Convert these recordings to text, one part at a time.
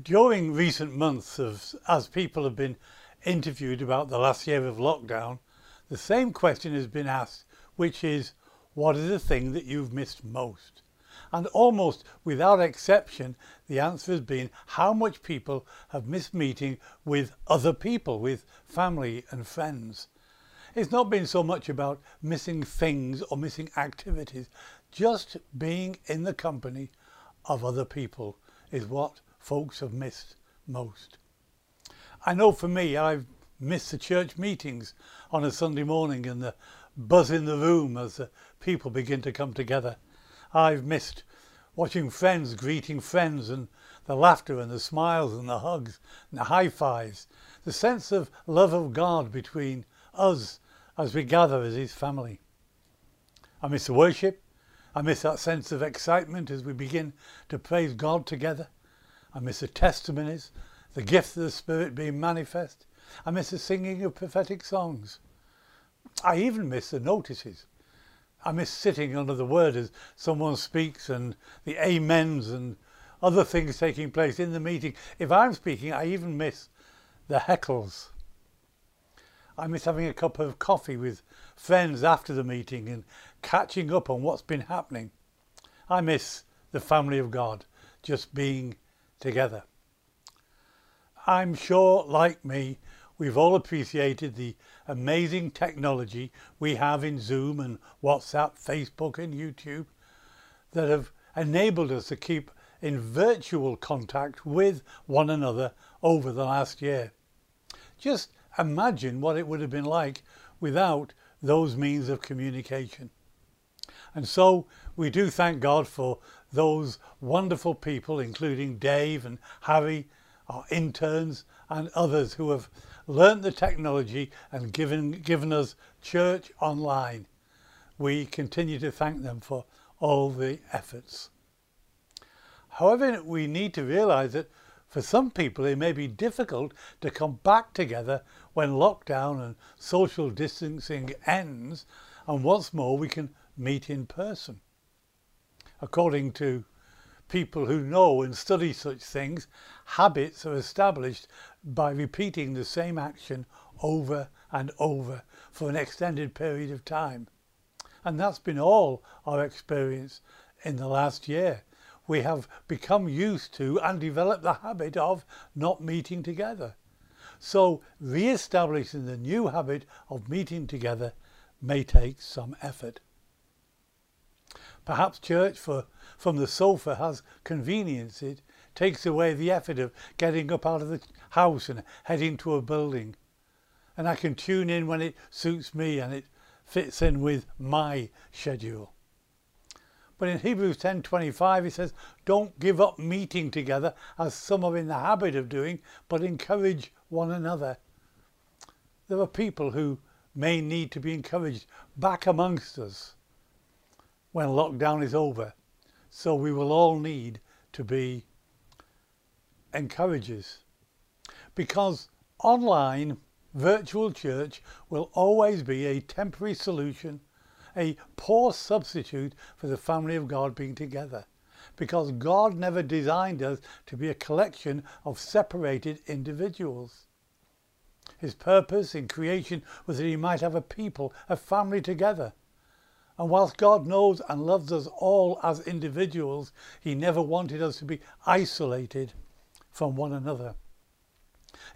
During recent months, of, as people have been interviewed about the last year of lockdown, the same question has been asked, which is, what is the thing that you've missed most? And almost without exception, the answer has been how much people have missed meeting with other people, with family and friends. It's not been so much about missing things or missing activities, just being in the company of other people is what folks have missed most. I know for me, I've missed the church meetings on a Sunday morning and the buzz in the room as the people begin to come together. I've missed watching friends greeting friends and the laughter and the smiles and the hugs and the high fives, the sense of love of God between us as we gather as His family. I miss the worship. I miss that sense of excitement as we begin to praise God together. I miss the testimonies, the gift of the Spirit being manifest. I miss the singing of prophetic songs. I even miss the notices. I miss sitting under the word as someone speaks and the amens and other things taking place in the meeting. If I'm speaking, I even miss the heckles. I miss having a cup of coffee with friends after the meeting and catching up on what's been happening. I miss the family of God just being together. I'm sure, like me, we've all appreciated the amazing technology we have in Zoom and WhatsApp, Facebook and YouTube that have enabled us to keep in virtual contact with one another over the last year. Just imagine what it would have been like without those means of communication. And so we do thank God for those wonderful people, including Dave and Harry, our interns, and others who have learnt the technology and given, given us church online. We continue to thank them for all the efforts. However, we need to realise that for some people it may be difficult to come back together when lockdown and social distancing ends and once more we can meet in person according to people who know and study such things, habits are established by repeating the same action over and over for an extended period of time. And that's been all our experience in the last year. We have become used to and developed the habit of not meeting together. So re-establishing the new habit of meeting together may take some effort. Perhaps church for, from the sofa has convenienced it, takes away the effort of getting up out of the house and heading to a building. And I can tune in when it suits me and it fits in with my schedule. But in Hebrews 10:25 it says, "Don't give up meeting together as some are in the habit of doing, but encourage one another." There are people who may need to be encouraged back amongst us when lockdown is over. So we will all need to be encouragers because online virtual church will always be a temporary solution, a poor substitute for the family of God being together. Because God never designed us to be a collection of separated individuals. His purpose in creation was that he might have a people, a family together. And whilst God knows and loves us all as individuals, He never wanted us to be isolated from one another.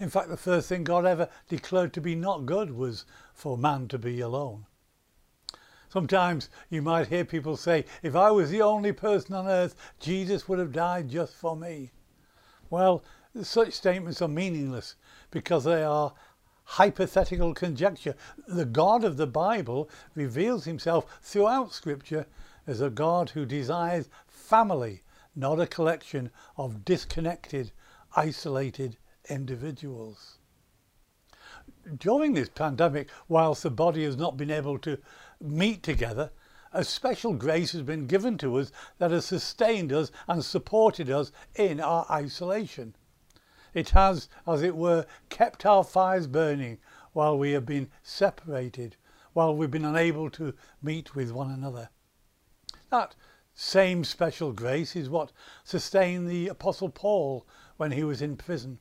In fact, the first thing God ever declared to be not good was for man to be alone. Sometimes you might hear people say, if I was the only person on earth, Jesus would have died just for me. Well, such statements are meaningless because they are hypothetical conjecture. The God of the Bible reveals himself throughout Scripture as a God who desires family, not a collection of disconnected, isolated individuals. During this pandemic, whilst the body has not been able to meet together, a special grace has been given to us that has sustained us and supported us in our isolation. It has, as it were, kept our fires burning while we have been separated, while we've been unable to meet with one another. That same special grace is what sustained the Apostle Paul when he was in prison.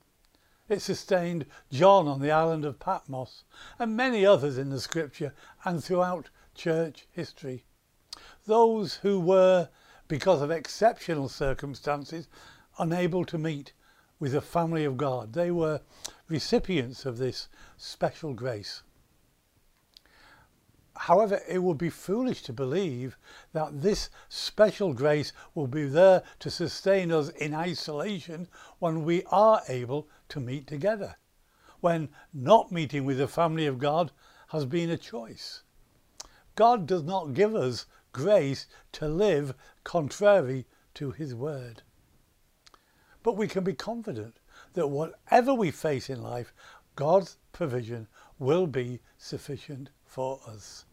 It sustained John on the island of Patmos and many others in the scripture and throughout church history. Those who were, because of exceptional circumstances, unable to meet with the family of God, they were recipients of this special grace. However, it would be foolish to believe that this special grace will be there to sustain us in isolation when we are able to meet together, when not meeting with the family of God has been a choice. God does not give us grace to live contrary to his word. But we can be confident that whatever we face in life, God's provision will be sufficient for us.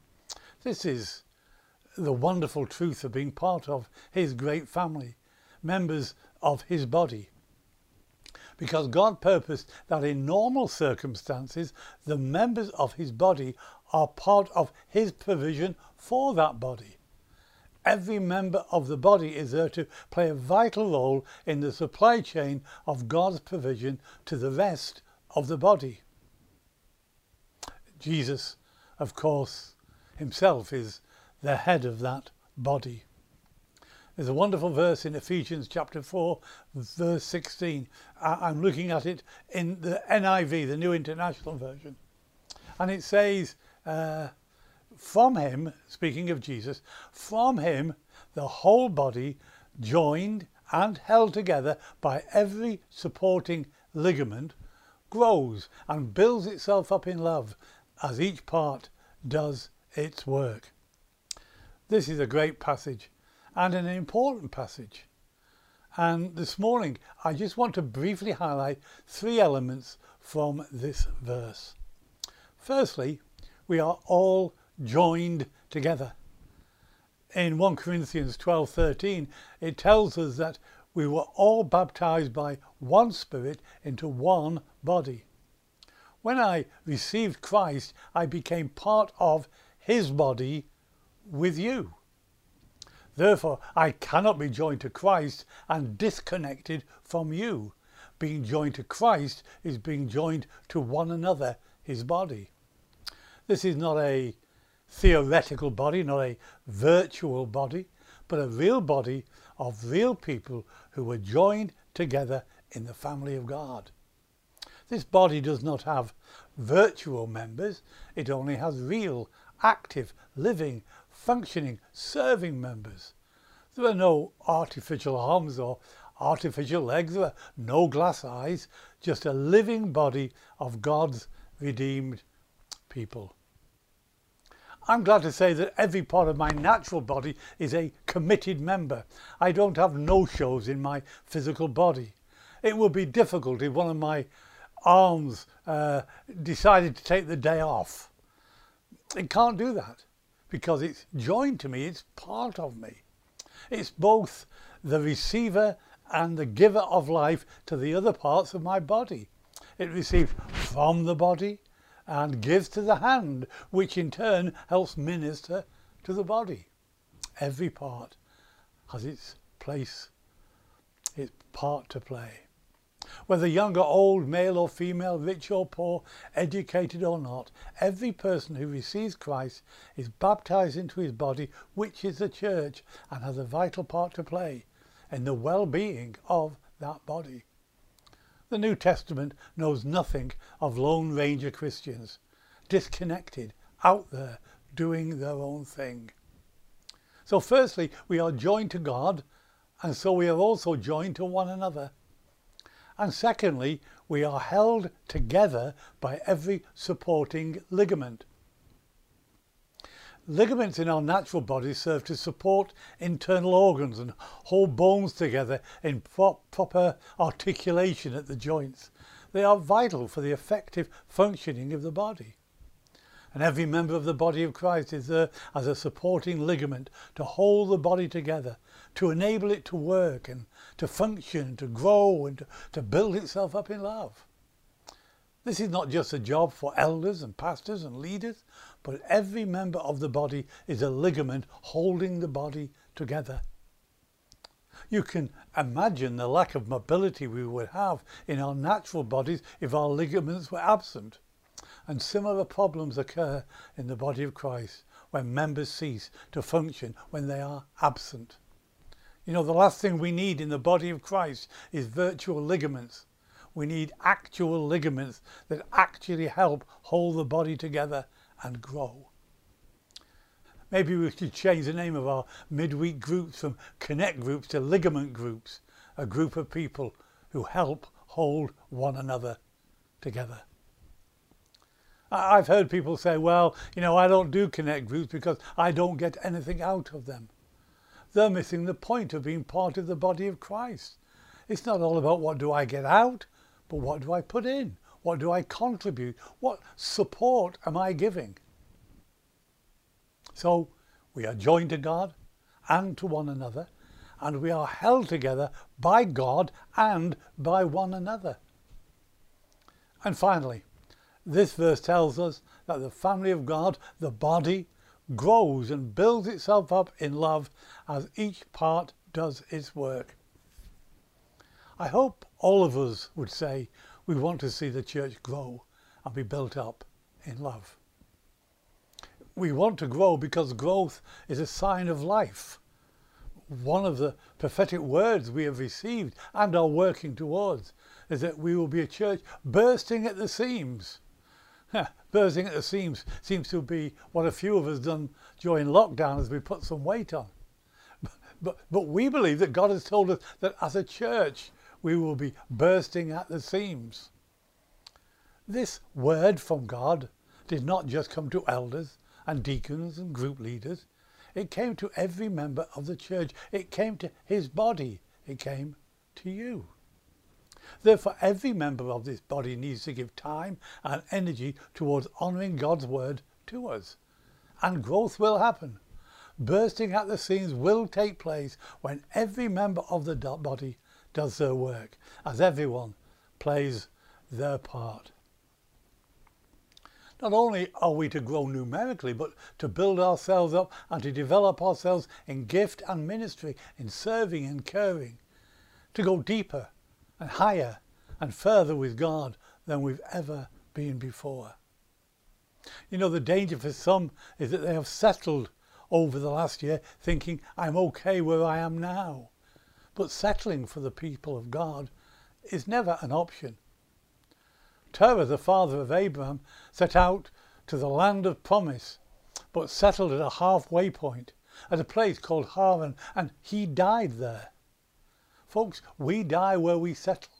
This is the wonderful truth of being part of his great family, members of his body. Because God purposed that in normal circumstances, the members of his body are part of his provision for that body. Every member of the body is there to play a vital role in the supply chain of God's provision to the rest of the body. Jesus, of course, himself is the head of that body. There's a wonderful verse in Ephesians chapter 4, verse 16. I'm looking at it in the NIV, the New International Version. And it says, uh, From him, speaking of Jesus, from him the whole body, joined and held together by every supporting ligament, grows and builds itself up in love as each part does its work. This is a great passage and an important passage. And this morning, I just want to briefly highlight three elements from this verse. Firstly, we are all joined together. In 1 Corinthians 12:13, it tells us that we were all baptized by one spirit into one body. When I received Christ, I became part of his body with you. Therefore, I cannot be joined to Christ and disconnected from you. Being joined to Christ is being joined to one another, his body. This is not a theoretical body, not a virtual body, but a real body of real people who were joined together in the family of God. This body does not have virtual members, it only has real active, living, functioning, serving members. There are no artificial arms or artificial legs, there are no glass eyes, just a living body of God's redeemed people. I'm glad to say that every part of my natural body is a committed member. I don't have no-shows in my physical body. It would be difficult if one of my arms uh, decided to take the day off. It can't do that because it's joined to me, it's part of me. It's both the receiver and the giver of life to the other parts of my body. It receives from the body and gives to the hand, which in turn helps minister to the body. Every part has its place, its part to play. Whether young or old, male or female, rich or poor, educated or not, every person who receives Christ is baptized into his body, which is the church, and has a vital part to play in the well-being of that body. The New Testament knows nothing of Lone Ranger Christians, disconnected, out there, doing their own thing. So firstly, we are joined to God, and so we are also joined to one another. And secondly, we are held together by every supporting ligament. Ligaments in our natural bodies serve to support internal organs and hold bones together in pro proper articulation at the joints. They are vital for the effective functioning of the body. And every member of the body of Christ is there as a supporting ligament to hold the body together to enable it to work and to function, to grow and to, to build itself up in love. This is not just a job for elders and pastors and leaders, but every member of the body is a ligament holding the body together. You can imagine the lack of mobility we would have in our natural bodies if our ligaments were absent. And similar problems occur in the body of Christ when members cease to function when they are absent. You know, the last thing we need in the body of Christ is virtual ligaments. We need actual ligaments that actually help hold the body together and grow. Maybe we should change the name of our midweek groups from connect groups to ligament groups, a group of people who help hold one another together. I've heard people say, well, you know, I don't do connect groups because I don't get anything out of them. They're missing the point of being part of the body of Christ. It's not all about what do I get out, but what do I put in? What do I contribute? What support am I giving? So we are joined to God and to one another, and we are held together by God and by one another. And finally, this verse tells us that the family of God, the body, grows and builds itself up in love as each part does its work. I hope all of us would say we want to see the church grow and be built up in love we want to grow because growth is a sign of life. One of the prophetic words we have received and are working towards is that we will be a church bursting at the seams. bursting at the seams seems to be what a few of us done during lockdown as we put some weight on. But, but, we believe that God has told us that as a church we will be bursting at the seams. This word from God did not just come to elders, and deacons and group leaders. It came to every member of the church. It came to his body. It came to you. Therefore, every member of this body needs to give time and energy towards honouring God's word to us. And growth will happen. Bursting at the seams will take place when every member of the body does their work, as everyone plays their part. Not only are we to grow numerically, but to build ourselves up and to develop ourselves in gift and ministry, in serving and caring, to go deeper and higher and further with God than we've ever been before. You know, the danger for some is that they have settled over the last year thinking, I'm okay where I am now. But settling for the people of God is never an option. Terah, the father of Abraham, set out to the land of promise, but settled at a halfway point, at a place called Haran, and he died there. Folks, we die where we settle,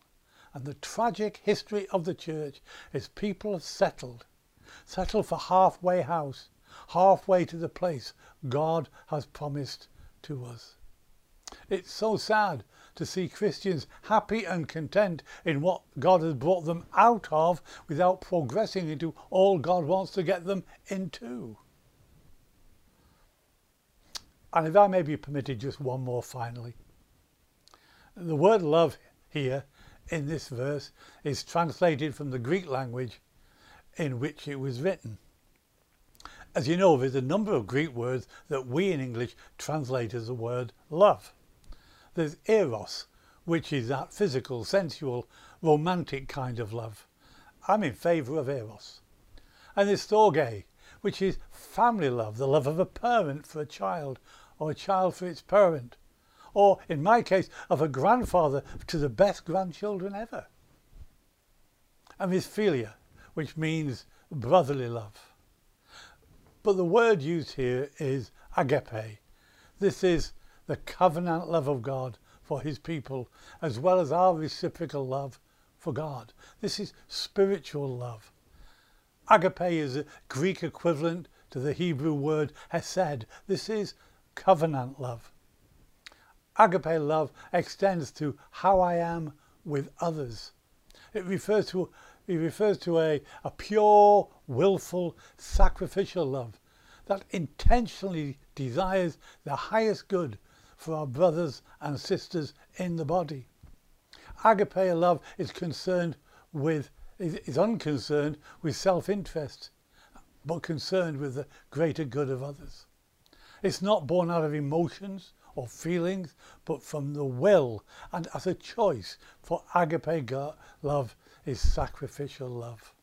and the tragic history of the church is people have settled, settled for halfway house, halfway to the place God has promised to us. It's so sad to see Christians happy and content in what God has brought them out of without progressing into all God wants to get them into. And if I may be permitted just one more finally. The word love here in this verse is translated from the Greek language in which it was written. As you know, there's a number of Greek words that we in English translate as the word love. There's eros, which is that physical, sensual, romantic kind of love. I'm in favour of eros. And there's storge, which is family love, the love of a parent for a child, or a child for its parent, or in my case, of a grandfather to the best grandchildren ever. And there's philia, which means brotherly love. But the word used here is agape. This is the covenant love of God for his people, as well as our reciprocal love for God. This is spiritual love. Agape is a Greek equivalent to the Hebrew word hesed. This is covenant love. Agape love extends to how I am with others. It refers to, it refers to a, a pure, willful, sacrificial love that intentionally desires the highest good for our brothers and sisters in the body. Agape love is concerned with, is unconcerned with self-interest, but concerned with the greater good of others. It's not born out of emotions or feelings, but from the will and as a choice. For agape love is sacrificial love.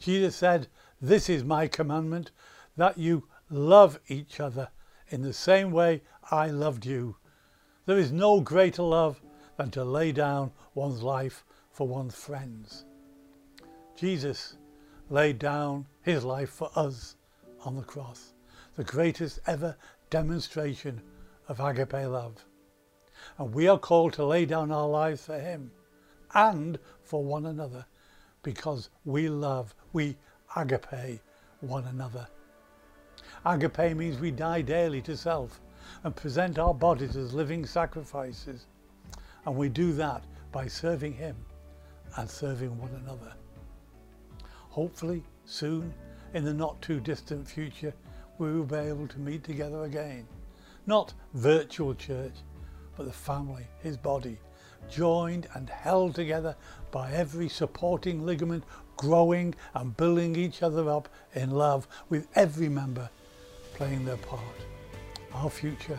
Jesus said, This is my commandment, that you love each other in the same way I loved you. There is no greater love than to lay down one's life for one's friends. Jesus laid down his life for us on the cross, the greatest ever demonstration of agape love. And we are called to lay down our lives for him and for one another because we love, we agape one another. Agape means we die daily to self and present our bodies as living sacrifices. And we do that by serving Him and serving one another. Hopefully, soon, in the not too distant future, we will be able to meet together again. Not virtual church, but the family, His body, joined and held together by every supporting ligament, growing and building each other up in love, with every member playing their part. Our future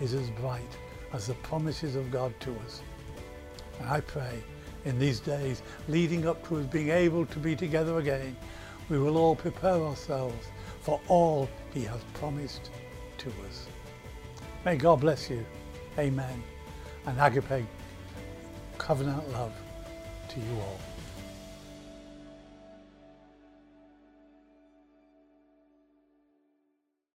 is as bright as the promises of God to us. And I pray in these days leading up to us being able to be together again, we will all prepare ourselves for all he has promised to us. May God bless you. Amen. And agape covenant love to you all.